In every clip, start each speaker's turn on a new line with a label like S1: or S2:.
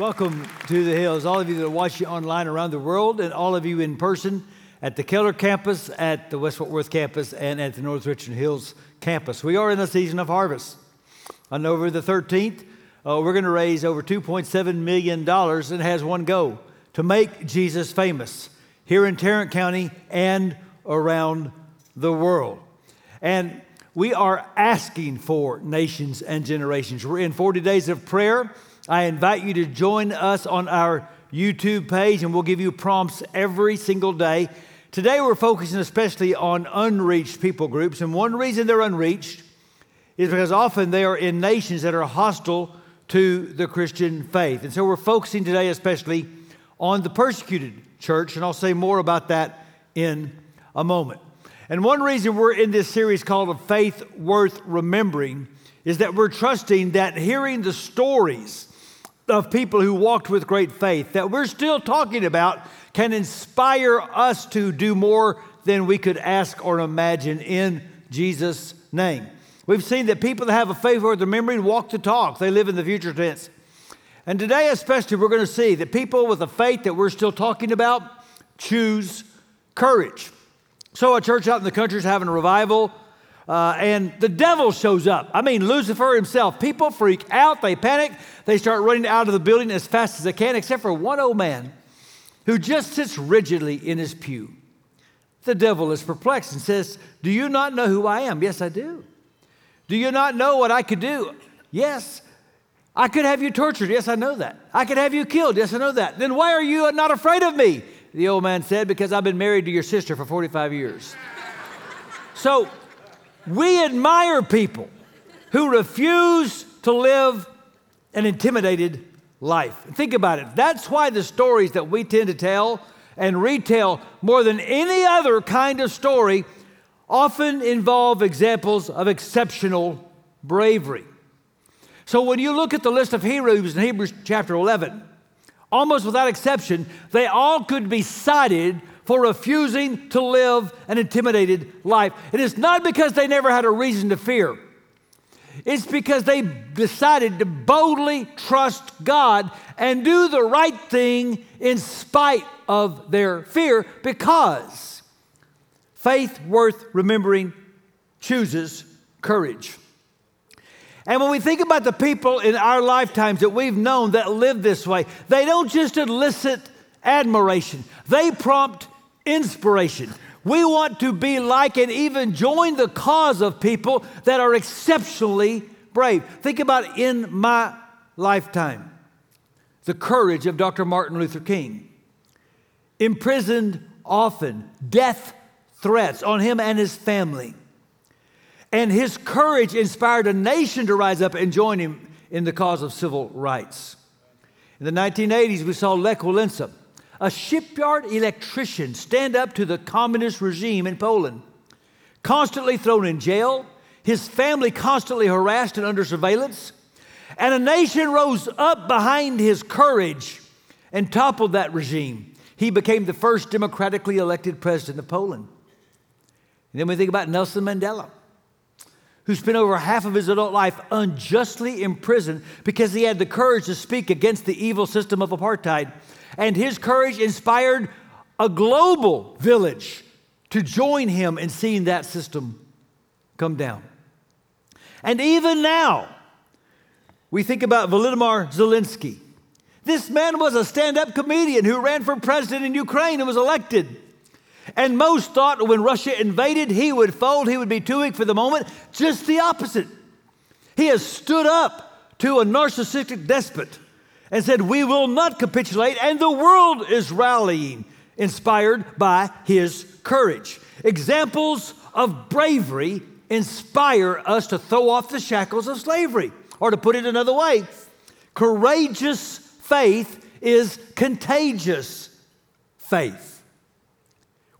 S1: Welcome to the Hills, all of you that are watching online around the world, and all of you in person at the Keller campus, at the West Fort Worth campus, and at the North Richland Hills campus. We are in the season of harvest. On November the 13th, uh, we're going to raise over $2.7 million and has one goal to make Jesus famous here in Tarrant County and around the world. And we are asking for nations and generations. We're in 40 days of prayer. I invite you to join us on our YouTube page, and we'll give you prompts every single day. Today, we're focusing especially on unreached people groups, and one reason they're unreached is because often they are in nations that are hostile to the Christian faith. And so, we're focusing today especially on the persecuted church, and I'll say more about that in a moment. And one reason we're in this series called A Faith Worth Remembering is that we're trusting that hearing the stories of people who walked with great faith that we're still talking about can inspire us to do more than we could ask or imagine in Jesus' name. We've seen that people that have a faith worth remembering walk the talk, they live in the future tense. And today, especially, we're going to see that people with a faith that we're still talking about choose courage. So, a church out in the country is having a revival. Uh, and the devil shows up. I mean, Lucifer himself. People freak out, they panic, they start running out of the building as fast as they can, except for one old man who just sits rigidly in his pew. The devil is perplexed and says, Do you not know who I am? Yes, I do. Do you not know what I could do? Yes. I could have you tortured. Yes, I know that. I could have you killed. Yes, I know that. Then why are you not afraid of me? The old man said, Because I've been married to your sister for 45 years. so we admire people who refuse to live an intimidated life. Think about it. That's why the stories that we tend to tell and retell more than any other kind of story often involve examples of exceptional bravery. So when you look at the list of heroes in Hebrews chapter 11, almost without exception, they all could be cited for refusing to live an intimidated life. It is not because they never had a reason to fear. It's because they decided to boldly trust God and do the right thing in spite of their fear because faith worth remembering chooses courage. And when we think about the people in our lifetimes that we've known that live this way, they don't just elicit admiration, they prompt inspiration. We want to be like and even join the cause of people that are exceptionally brave. Think about in my lifetime the courage of Dr. Martin Luther King, imprisoned often, death threats on him and his family. And his courage inspired a nation to rise up and join him in the cause of civil rights. In the 1980s, we saw Lech Walesa a shipyard electrician stand up to the communist regime in Poland. Constantly thrown in jail, his family constantly harassed and under surveillance, and a nation rose up behind his courage and toppled that regime. He became the first democratically elected president of Poland. And then we think about Nelson Mandela, who spent over half of his adult life unjustly imprisoned because he had the courage to speak against the evil system of apartheid and his courage inspired a global village to join him in seeing that system come down. And even now, we think about Volodymyr Zelensky. This man was a stand up comedian who ran for president in Ukraine and was elected. And most thought when Russia invaded, he would fold, he would be too weak for the moment. Just the opposite. He has stood up to a narcissistic despot and said, We will not capitulate, and the world is rallying, inspired by his courage. Examples of bravery inspire us to throw off the shackles of slavery. Or to put it another way, courageous faith is contagious faith.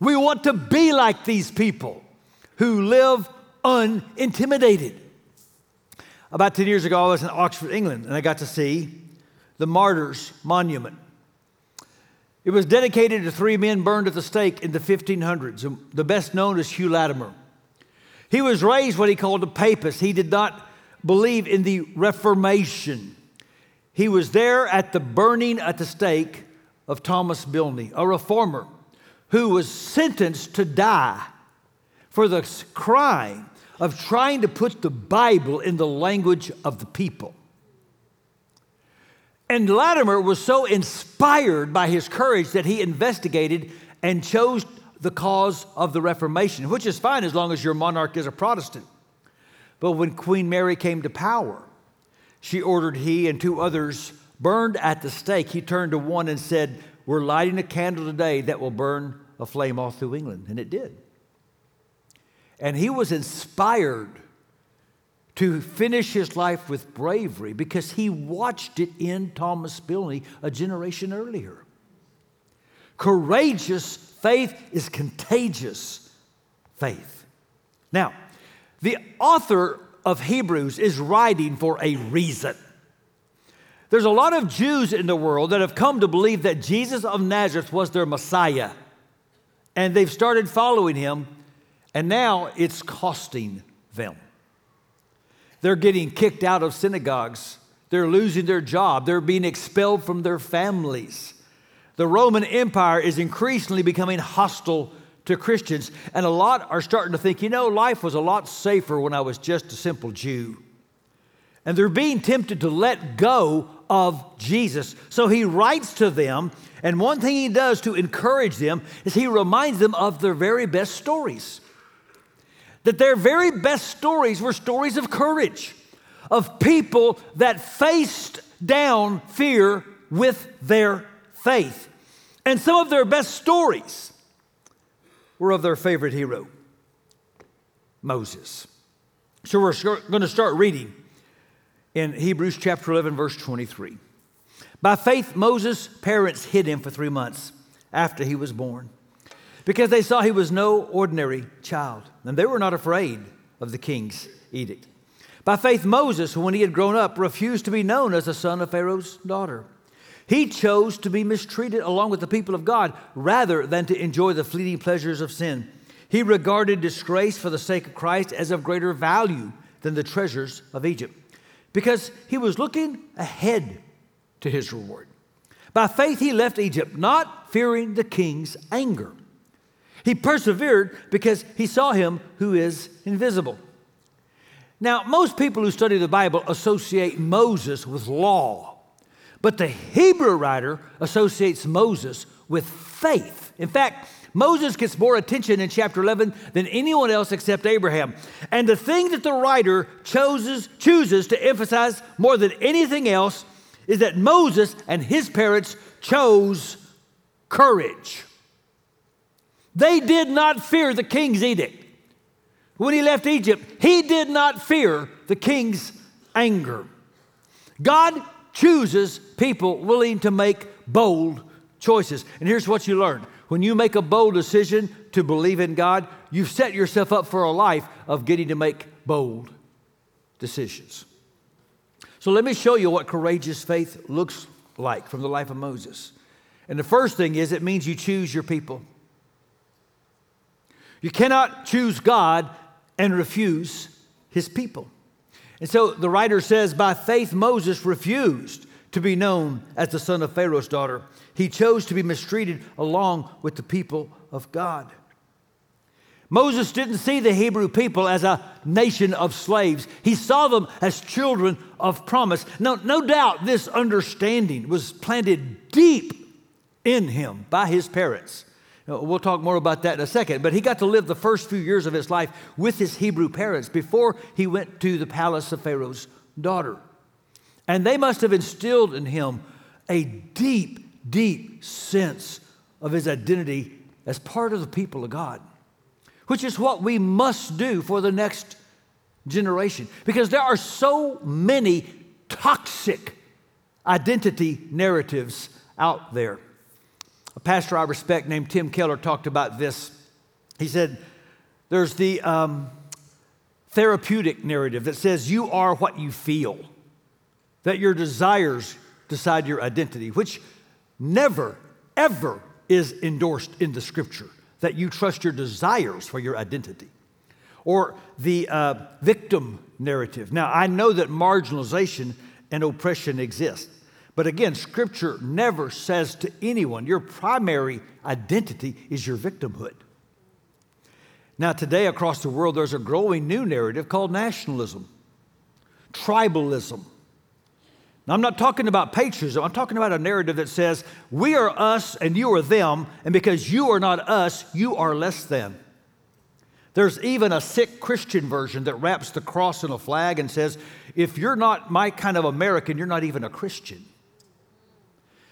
S1: We want to be like these people who live unintimidated. About 10 years ago, I was in Oxford, England, and I got to see the Martyrs Monument. It was dedicated to three men burned at the stake in the 1500s. The best known is Hugh Latimer. He was raised what he called a papist. He did not believe in the Reformation. he was there at the burning at the stake of Thomas Bilney, a reformer who was sentenced to die for the crime of trying to put the Bible in the language of the people. And Latimer was so inspired by his courage that he investigated and chose the cause of the Reformation, which is fine as long as your monarch is a Protestant. But when Queen Mary came to power, she ordered he and two others burned at the stake. He turned to one and said, We're lighting a candle today that will burn a flame all through England. And it did. And he was inspired to finish his life with bravery because he watched it in Thomas Bilney a generation earlier. Courageous faith is contagious faith. Now, the author of Hebrews is writing for a reason. There's a lot of Jews in the world that have come to believe that Jesus of Nazareth was their Messiah, and they've started following him, and now it's costing them. They're getting kicked out of synagogues, they're losing their job, they're being expelled from their families. The Roman Empire is increasingly becoming hostile to Christians, and a lot are starting to think, you know, life was a lot safer when I was just a simple Jew. And they're being tempted to let go of Jesus. So he writes to them, and one thing he does to encourage them is he reminds them of their very best stories. That their very best stories were stories of courage, of people that faced down fear with their faith. And some of their best stories were of their favorite hero, Moses. So we're going to start reading in Hebrews chapter 11, verse 23. By faith, Moses' parents hid him for three months after he was born because they saw he was no ordinary child, and they were not afraid of the king's edict. By faith, Moses, when he had grown up, refused to be known as the son of Pharaoh's daughter. He chose to be mistreated along with the people of God rather than to enjoy the fleeting pleasures of sin. He regarded disgrace for the sake of Christ as of greater value than the treasures of Egypt because he was looking ahead to his reward. By faith, he left Egypt, not fearing the king's anger. He persevered because he saw him who is invisible. Now, most people who study the Bible associate Moses with law but the Hebrew writer associates Moses with faith. In fact, Moses gets more attention in chapter 11 than anyone else except Abraham. And the thing that the writer chooses, chooses to emphasize more than anything else is that Moses and his parents chose courage. They did not fear the king's edict. When he left Egypt, he did not fear the king's anger. God chooses people willing to make bold choices. And here's what you learn when you make a bold decision to believe in God, you've set yourself up for a life of getting to make bold decisions. So let me show you what courageous faith looks like from the life of Moses. And the first thing is it means you choose your people. You cannot choose God and refuse his people. And so the writer says, by faith, Moses refused to be known as the son of Pharaoh's daughter. He chose to be mistreated along with the people of God. Moses didn't see the Hebrew people as a nation of slaves. He saw them as children of promise. No, no doubt this understanding was planted deep in him by his parents. We'll talk more about that in a second. But he got to live the first few years of his life with his Hebrew parents before he went to the palace of Pharaoh's daughter. And they must have instilled in him a deep, deep sense of his identity as part of the people of God, which is what we must do for the next generation. Because there are so many toxic identity narratives out there. A pastor I respect named Tim Keller talked about this. He said, There's the um, therapeutic narrative that says you are what you feel, that your desires decide your identity, which never, ever is endorsed in the scripture, that you trust your desires for your identity. Or the uh, victim narrative. Now, I know that marginalization and oppression exist. But again, Scripture never says to anyone your primary identity is your victimhood. Now, today across the world, there's a growing new narrative called nationalism, tribalism. Now, I'm not talking about patriotism, I'm talking about a narrative that says, we are us and you are them, and because you are not us, you are less than. There's even a sick Christian version that wraps the cross in a flag and says, if you're not my kind of American, you're not even a Christian.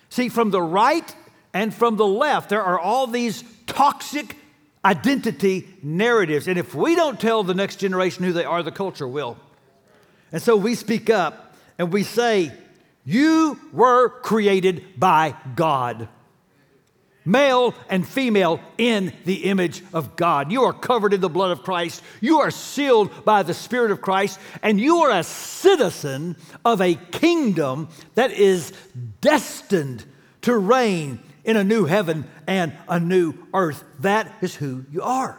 S1: See, from the right and from the left, there are all these toxic identity narratives. And if we don't tell the next generation who they are, the culture will. And so we speak up and we say, You were created by God male and female in the image of God. You are covered in the blood of Christ. You are sealed by the Spirit of Christ, and you are a citizen of a kingdom that is destined to reign in a new heaven and a new earth. That is who you are.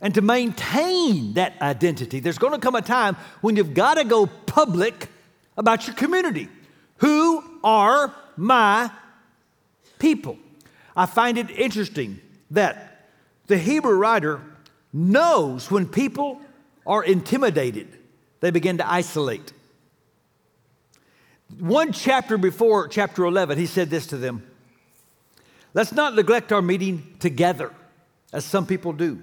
S1: And to maintain that identity, there's going to come a time when you've got to go public about your community. Who are my people. I find it interesting that the Hebrew writer knows when people are intimidated, they begin to isolate. One chapter before chapter 11, he said this to them Let's not neglect our meeting together, as some people do,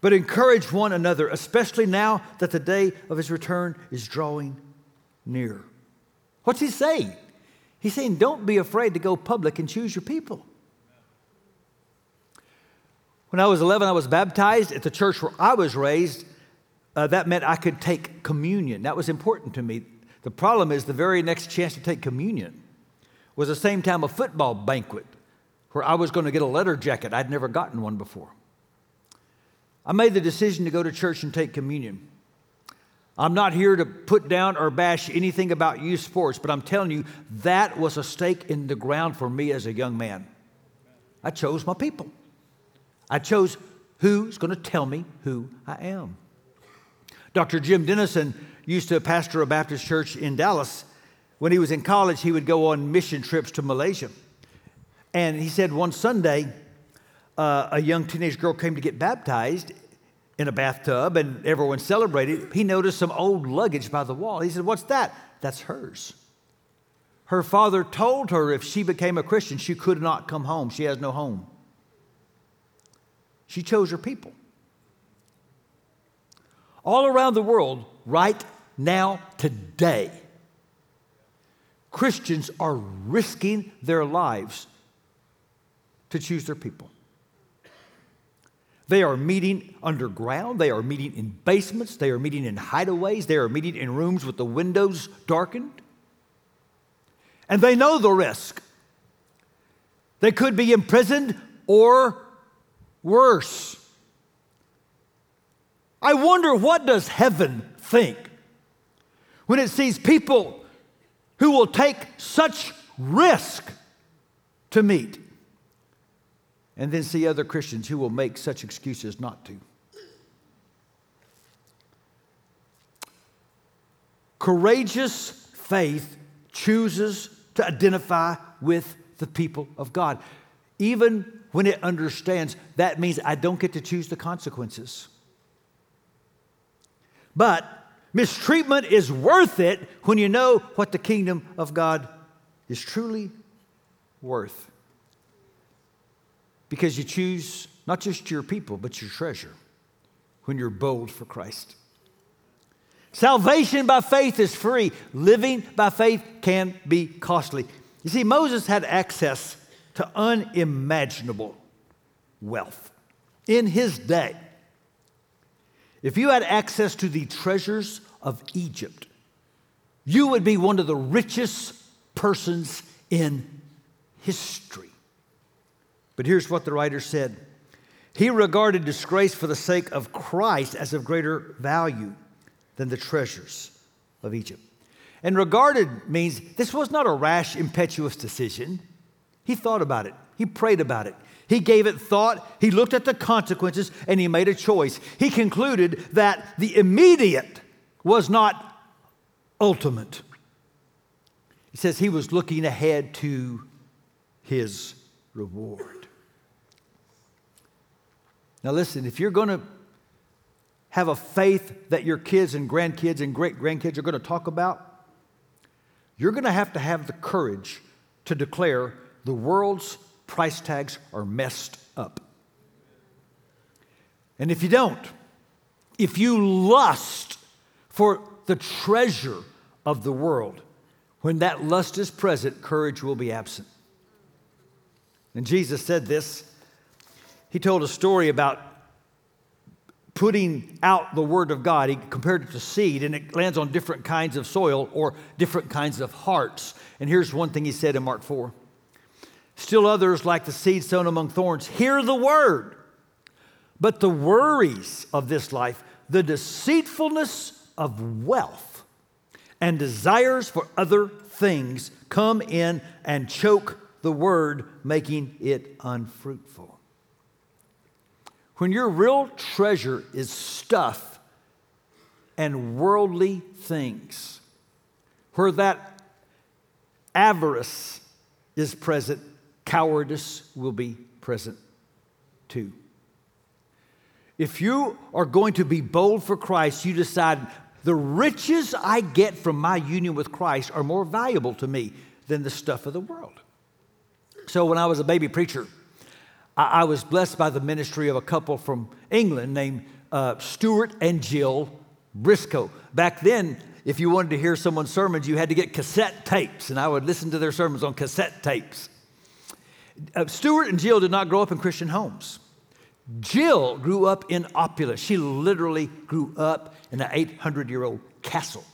S1: but encourage one another, especially now that the day of his return is drawing near. What's he saying? He's saying, don't be afraid to go public and choose your people. When I was 11, I was baptized at the church where I was raised. Uh, that meant I could take communion. That was important to me. The problem is, the very next chance to take communion was the same time a football banquet where I was going to get a letter jacket. I'd never gotten one before. I made the decision to go to church and take communion. I'm not here to put down or bash anything about youth sports, but I'm telling you, that was a stake in the ground for me as a young man. I chose my people. I chose who's going to tell me who I am. Dr. Jim Denison used to pastor a Baptist church in Dallas. When he was in college, he would go on mission trips to Malaysia. And he said one Sunday, uh, a young teenage girl came to get baptized, in a bathtub and everyone celebrated, he noticed some old luggage by the wall. He said, What's that? That's hers. Her father told her if she became a Christian, she could not come home. She has no home. She chose her people. All around the world, right now, today, Christians are risking their lives to choose their people. They are meeting underground. They are meeting in basements. They are meeting in hideaways. They are meeting in rooms with the windows darkened. And they know the risk. They could be imprisoned or worse. I wonder what does heaven think when it sees people who will take such risk to meet and then see other Christians who will make such excuses not to. Courageous faith chooses to identify with the people of God. Even when it understands that means I don't get to choose the consequences. But mistreatment is worth it when you know what the kingdom of God is truly worth because you choose not just your people, but your treasure when you're bold for Christ. Salvation by faith is free. Living by faith can be costly. You see, Moses had access to unimaginable wealth in his day. If you had access to the treasures of Egypt, you would be one of the richest persons in history. But here's what the writer said He regarded disgrace for the sake of Christ as of greater value than the treasures of Egypt. And regarded means this was not a rash, impetuous decision. He thought about it, he prayed about it. He gave it thought, he looked at the consequences, and he made a choice. He concluded that the immediate was not ultimate. He says he was looking ahead to his reward. Now, listen, if you're going to have a faith that your kids and grandkids and great grandkids are going to talk about, you're going to have to have the courage to declare the world's price tags are messed up. And if you don't, if you lust for the treasure of the world, when that lust is present, courage will be absent. And Jesus said this. He told a story about putting out the word of God. He compared it to seed, and it lands on different kinds of soil or different kinds of hearts. And here's one thing he said in Mark 4 Still others, like the seed sown among thorns, hear the word, but the worries of this life, the deceitfulness of wealth, and desires for other things come in and choke the word, making it unfruitful. When your real treasure is stuff and worldly things, where that avarice is present, cowardice will be present too. If you are going to be bold for Christ, you decide the riches I get from my union with Christ are more valuable to me than the stuff of the world. So when I was a baby preacher, I, I was blessed by the ministry of a couple from England named uh, Stuart and Jill Briscoe. Back then, if you wanted to hear someone's sermons, you had to get cassette tapes, and I would listen to their sermons on cassette tapes. Uh, Stuart and Jill did not grow up in Christian homes. Jill grew up in opulence. She literally grew up in an 800 year old castle.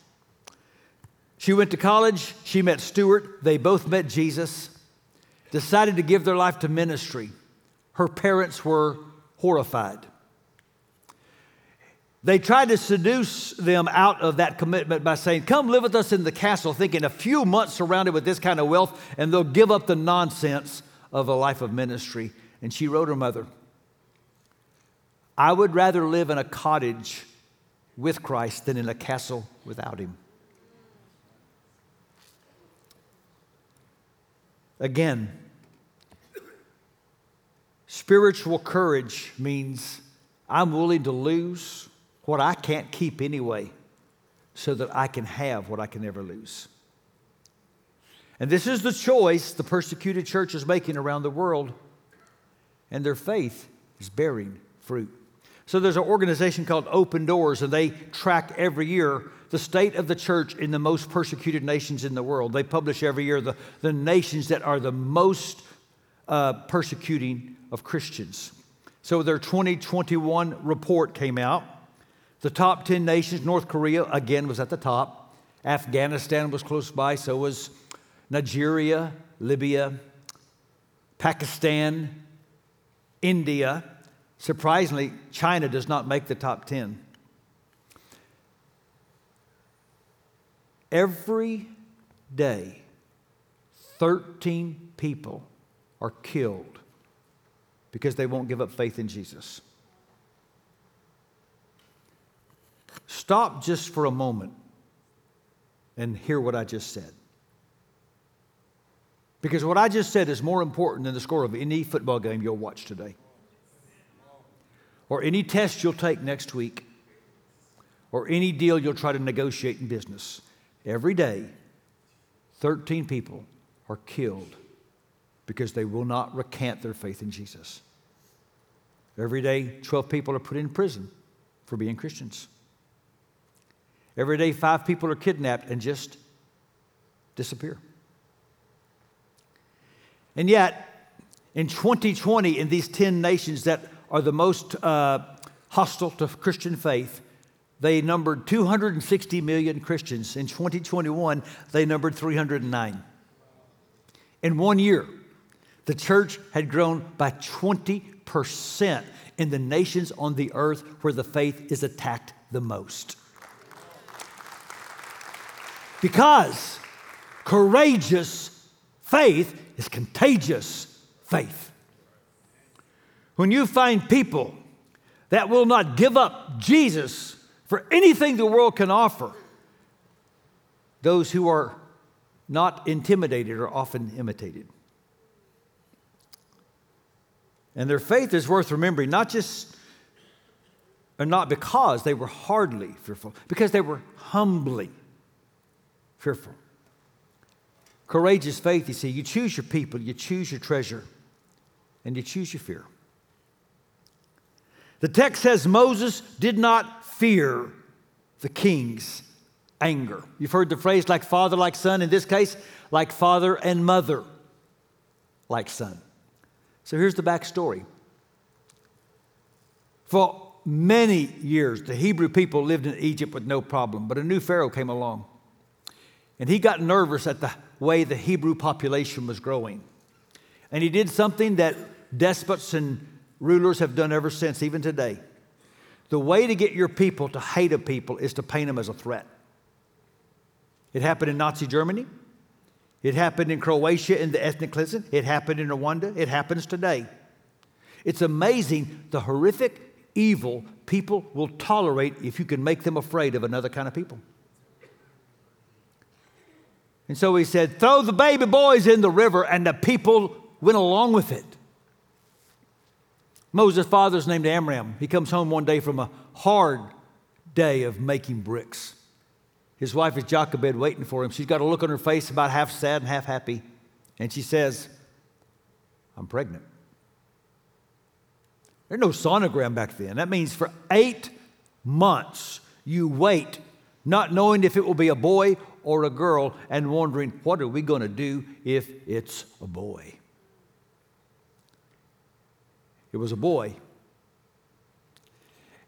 S1: She went to college. She met Stuart. They both met Jesus, decided to give their life to ministry her parents were horrified. They tried to seduce them out of that commitment by saying, Come live with us in the castle, thinking a few months surrounded with this kind of wealth, and they'll give up the nonsense of a life of ministry. And she wrote her mother, I would rather live in a cottage with Christ than in a castle without him. Again, Spiritual courage means I'm willing to lose what I can't keep anyway so that I can have what I can never lose. And this is the choice the persecuted church is making around the world, and their faith is bearing fruit. So there's an organization called Open Doors, and they track every year the state of the church in the most persecuted nations in the world. They publish every year the, the nations that are the most uh, persecuting of Christians. So their 2021 report came out. The top 10 nations, North Korea again was at the top. Afghanistan was close by, so was Nigeria, Libya, Pakistan, India. Surprisingly, China does not make the top 10. Every day, 13 people are killed because they won't give up faith in Jesus. Stop just for a moment and hear what I just said. Because what I just said is more important than the score of any football game you'll watch today, or any test you'll take next week, or any deal you'll try to negotiate in business. Every day, 13 people are killed because they will not recant their faith in Jesus. Every day, 12 people are put in prison for being Christians. Every day, five people are kidnapped and just disappear. And yet, in 2020, in these 10 nations that are the most uh, hostile to Christian faith, they numbered 260 million Christians. In 2021, they numbered 309. In one year, the church had grown by 20% in the nations on the earth where the faith is attacked the most. Because courageous faith is contagious faith. When you find people that will not give up Jesus for anything the world can offer, those who are not intimidated are often imitated. And their faith is worth remembering, not just or not because they were hardly fearful, because they were humbly fearful. Courageous faith, you see, you choose your people, you choose your treasure, and you choose your fear. The text says Moses did not fear the king's anger. You've heard the phrase like father, like son. In this case, like father and mother, like son. So here's the backstory. For many years, the Hebrew people lived in Egypt with no problem, but a new Pharaoh came along. And he got nervous at the way the Hebrew population was growing. And he did something that despots and rulers have done ever since, even today. The way to get your people to hate a people is to paint them as a threat. It happened in Nazi Germany. It happened in Croatia in the ethnic cleansing. It happened in Rwanda. It happens today. It's amazing the horrific evil people will tolerate if you can make them afraid of another kind of people. And so he said, Throw the baby boys in the river, and the people went along with it. Moses' father's named Amram. He comes home one day from a hard day of making bricks. His wife is Jochebed waiting for him. She's got a look on her face about half sad and half happy. And she says, I'm pregnant. There's no sonogram back then. That means for eight months you wait, not knowing if it will be a boy or a girl, and wondering, what are we going to do if it's a boy? It was a boy.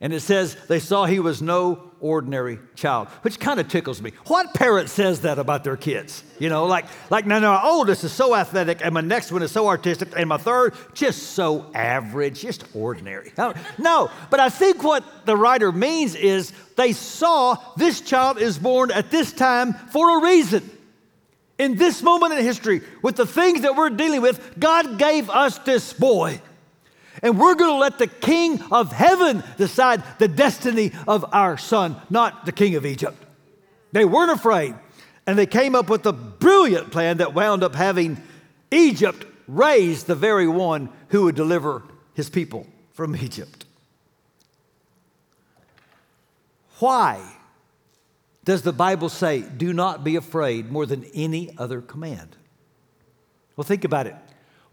S1: And it says they saw he was no ordinary child, which kind of tickles me. What parent says that about their kids? You know, like, like now, my oldest is so athletic, and my next one is so artistic, and my third just so average, just ordinary. No, but I think what the writer means is they saw this child is born at this time for a reason. In this moment in history, with the things that we're dealing with, God gave us this boy. And we're going to let the king of heaven decide the destiny of our son, not the king of Egypt. They weren't afraid. And they came up with a brilliant plan that wound up having Egypt raise the very one who would deliver his people from Egypt. Why does the Bible say, do not be afraid more than any other command? Well, think about it.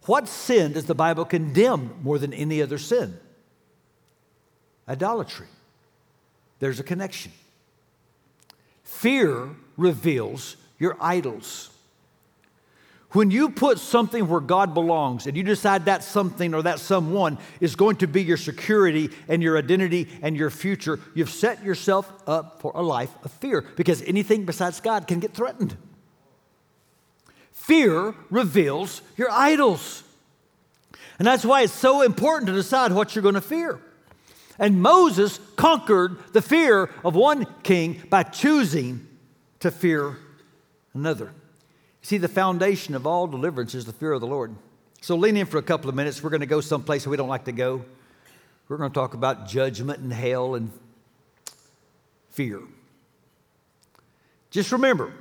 S1: What sin does the Bible condemn more than any other sin? Idolatry. There's a connection. Fear reveals your idols. When you put something where God belongs and you decide that something or that someone is going to be your security and your identity and your future, you've set yourself up for a life of fear because anything besides God can get threatened. Fear reveals your idols. And that's why it's so important to decide what you're going to fear. And Moses conquered the fear of one king by choosing to fear another. See, the foundation of all deliverance is the fear of the Lord. So lean in for a couple of minutes. We're going to go someplace we don't like to go. We're going to talk about judgment and hell and fear. Just remember,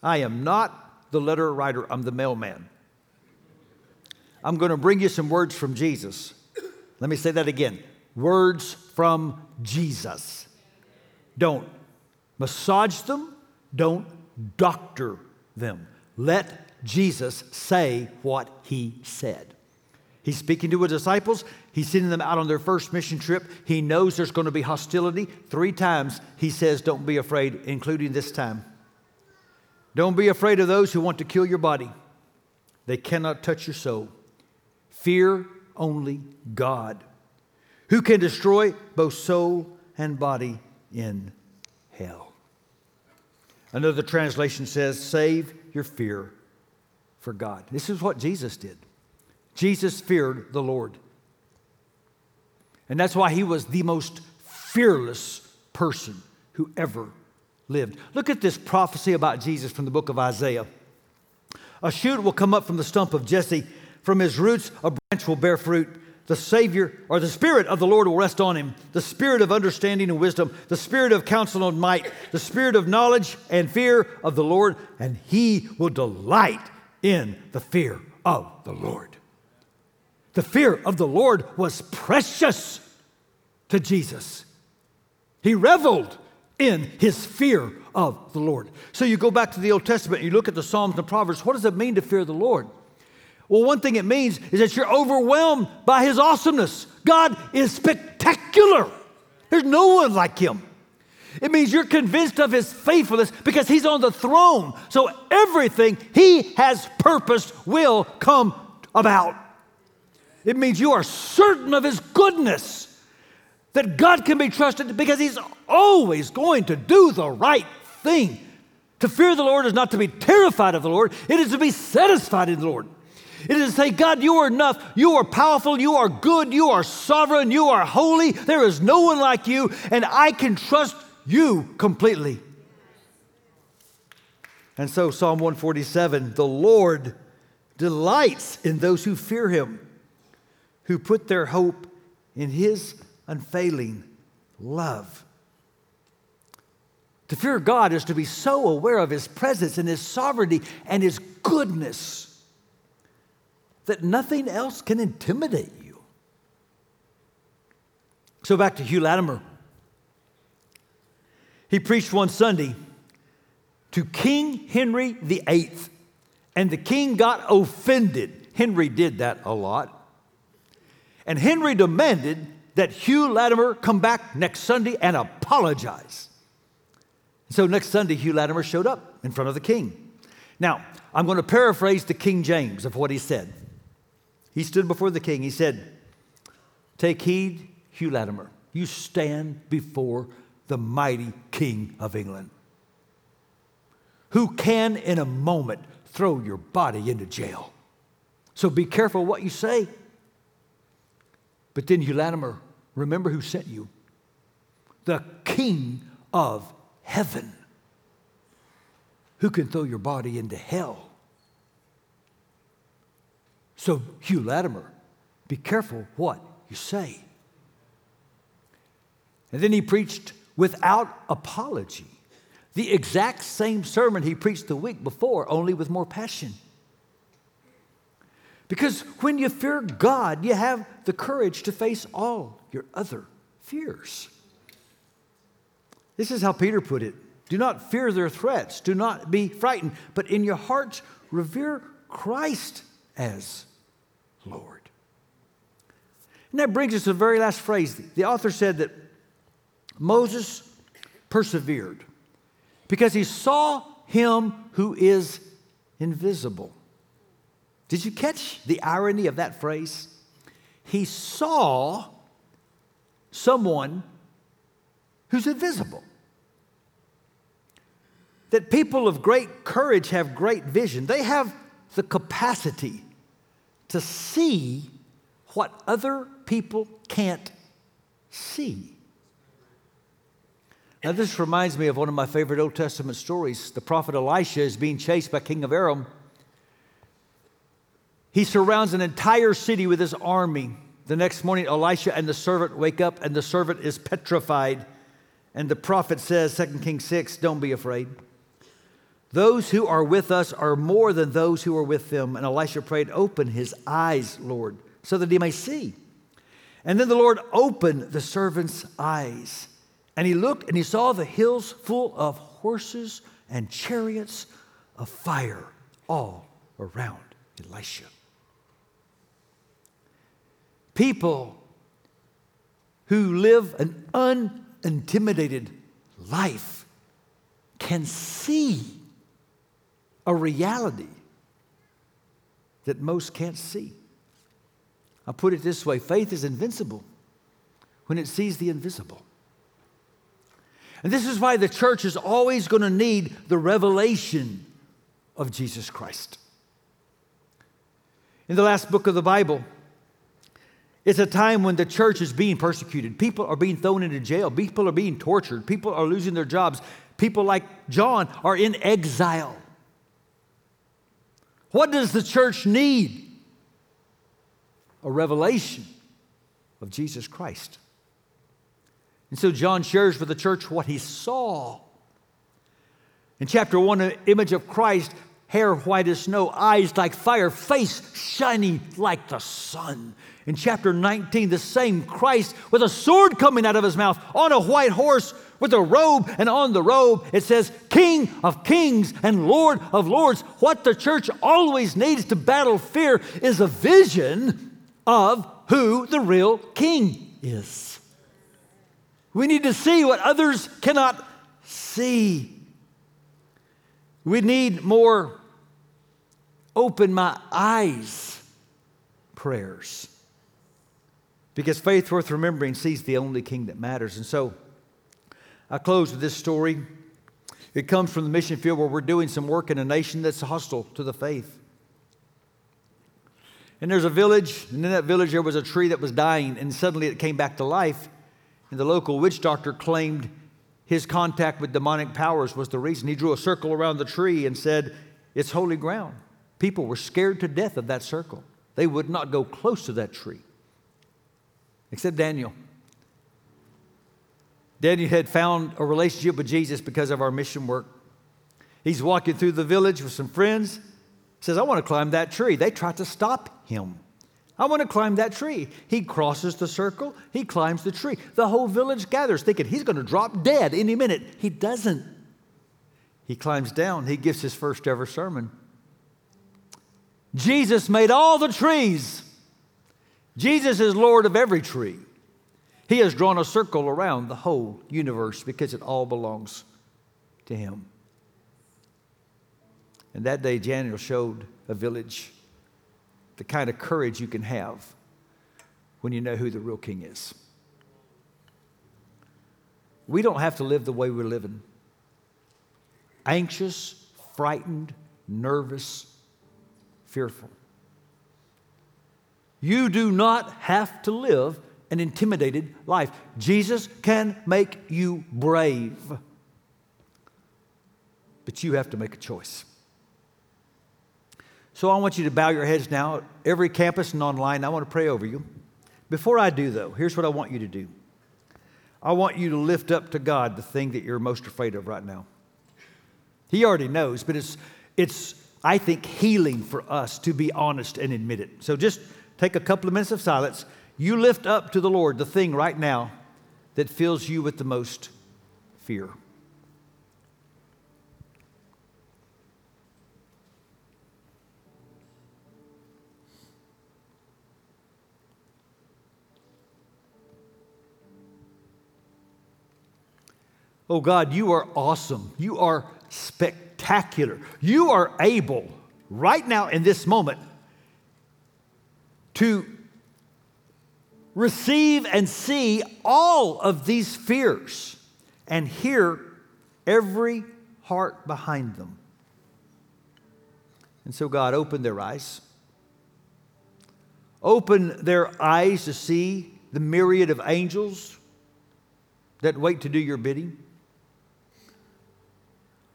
S1: I am not the letter writer, I'm the mailman. I'm going to bring you some words from Jesus. Let me say that again words from Jesus. Don't massage them, don't doctor them. Let Jesus say what he said. He's speaking to his disciples. He's sending them out on their first mission trip. He knows there's going to be hostility. Three times he says, Don't be afraid, including this time. Don't be afraid of those who want to kill your body, they cannot touch your soul. Fear only God, who can destroy both soul and body in hell. Another translation says, Save your fear for God. This is what Jesus did. Jesus feared the Lord. And that's why he was the most fearless person who ever lived. Look at this prophecy about Jesus from the book of Isaiah. A shoot will come up from the stump of Jesse. From his roots, a branch will bear fruit. The Savior or the Spirit of the Lord will rest on him the Spirit of understanding and wisdom, the Spirit of counsel and might, the Spirit of knowledge and fear of the Lord, and he will delight in the fear of the Lord. The fear of the Lord was precious to Jesus. He reveled in his fear of the Lord. So you go back to the Old Testament, you look at the Psalms and the Proverbs. What does it mean to fear the Lord? Well, one thing it means is that you're overwhelmed by his awesomeness. God is spectacular. There's no one like him. It means you're convinced of his faithfulness because he's on the throne. So everything he has purposed will come about. It means you are certain of his goodness, that God can be trusted because he's always going to do the right thing. To fear the Lord is not to be terrified of the Lord, it is to be satisfied in the Lord. It is to say, God, you are enough. You are powerful. You are good. You are sovereign. You are holy. There is no one like you, and I can trust you completely. And so, Psalm 147 the Lord delights in those who fear him, who put their hope in his unfailing love. To fear God is to be so aware of his presence and his sovereignty and his goodness that nothing else can intimidate you. So, back to Hugh Latimer. He preached one Sunday to King Henry VIII, and the king got offended. Henry did that a lot. And Henry demanded that Hugh Latimer come back next Sunday and apologize. So next Sunday, Hugh Latimer showed up in front of the king. Now, I'm going to paraphrase the King James of what he said. He stood before the king. He said, Take heed, Hugh Latimer. You stand before the mighty King of England, who can in a moment throw your body into jail. So be careful what you say. But then, Hugh Latimer, remember who sent you the King of heaven, who can throw your body into hell. So, Hugh Latimer, be careful what you say. And then he preached without apology the exact same sermon he preached the week before, only with more passion. Because when you fear God, you have the courage to face all your other fears. This is how Peter put it Do not fear their threats, do not be frightened, but in your hearts revere Christ as Lord. And that brings us to the very last phrase. The author said that Moses persevered because he saw him who is invisible. Did you catch the irony of that phrase? He saw someone who's invisible. That people of great courage have great vision. They have the capacity to see what other people can't see. Now, this reminds me of one of my favorite Old Testament stories. The prophet Elisha is being chased by King of Aram. He surrounds an entire city with his army. The next morning, Elisha and the servant wake up, and the servant is petrified. And the prophet says, 2 Kings 6, don't be afraid. Those who are with us are more than those who are with them. And Elisha prayed, Open his eyes, Lord, so that he may see. And then the Lord opened the servant's eyes. And he looked and he saw the hills full of horses and chariots of fire all around Elisha. People who live an unintimidated life can see a reality that most can't see. I'll put it this way faith is invincible when it sees the invisible. And this is why the church is always going to need the revelation of Jesus Christ. In the last book of the Bible, it's a time when the church is being persecuted. People are being thrown into jail. People are being tortured. People are losing their jobs. People like John are in exile. What does the church need? A revelation of Jesus Christ. And so John shares with the church what he saw. In chapter 1, an image of Christ, hair white as snow, eyes like fire, face shining like the sun. In chapter 19, the same Christ with a sword coming out of his mouth on a white horse with a robe, and on the robe it says, King of kings and Lord of lords. What the church always needs to battle fear is a vision of who the real king is. We need to see what others cannot see. We need more open my eyes prayers. Because faith worth remembering sees the only king that matters. And so I close with this story. It comes from the mission field where we're doing some work in a nation that's hostile to the faith. And there's a village, and in that village there was a tree that was dying, and suddenly it came back to life. And the local witch doctor claimed his contact with demonic powers was the reason. He drew a circle around the tree and said, It's holy ground. People were scared to death of that circle. They would not go close to that tree except Daniel. Daniel had found a relationship with Jesus because of our mission work. He's walking through the village with some friends. Says, I want to climb that tree. They try to stop him. I want to climb that tree. He crosses the circle. He climbs the tree. The whole village gathers thinking he's going to drop dead any minute. He doesn't. He climbs down. He gives his first ever sermon. Jesus made all the trees. Jesus is Lord of every tree. He has drawn a circle around the whole universe because it all belongs to Him. And that day, Daniel showed a village the kind of courage you can have when you know who the real king is. We don't have to live the way we're living anxious, frightened, nervous, fearful. You do not have to live an intimidated life. Jesus can make you brave, but you have to make a choice. So I want you to bow your heads now, every campus and online. I want to pray over you. Before I do, though, here's what I want you to do I want you to lift up to God the thing that you're most afraid of right now. He already knows, but it's, it's I think, healing for us to be honest and admit it. So just take a couple of minutes of silence. You lift up to the Lord the thing right now that fills you with the most fear. Oh God, you are awesome. You are spectacular. You are able right now in this moment to receive and see all of these fears and hear every heart behind them. And so, God, opened their eyes. Open their eyes to see the myriad of angels that wait to do your bidding.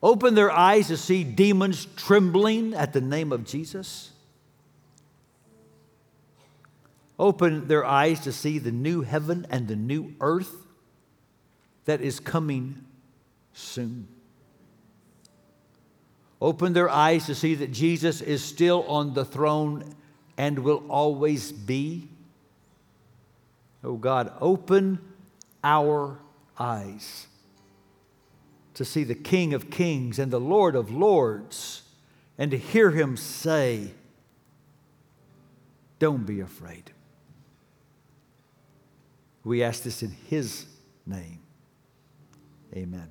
S1: Open their eyes to see demons trembling at the name of Jesus. Open their eyes to see the new heaven and the new earth that is coming soon. Open their eyes to see that Jesus is still on the throne and will always be. Oh God, open our eyes to see the King of Kings and the Lord of Lords and to hear him say, Don't be afraid. We ask this in his name. Amen.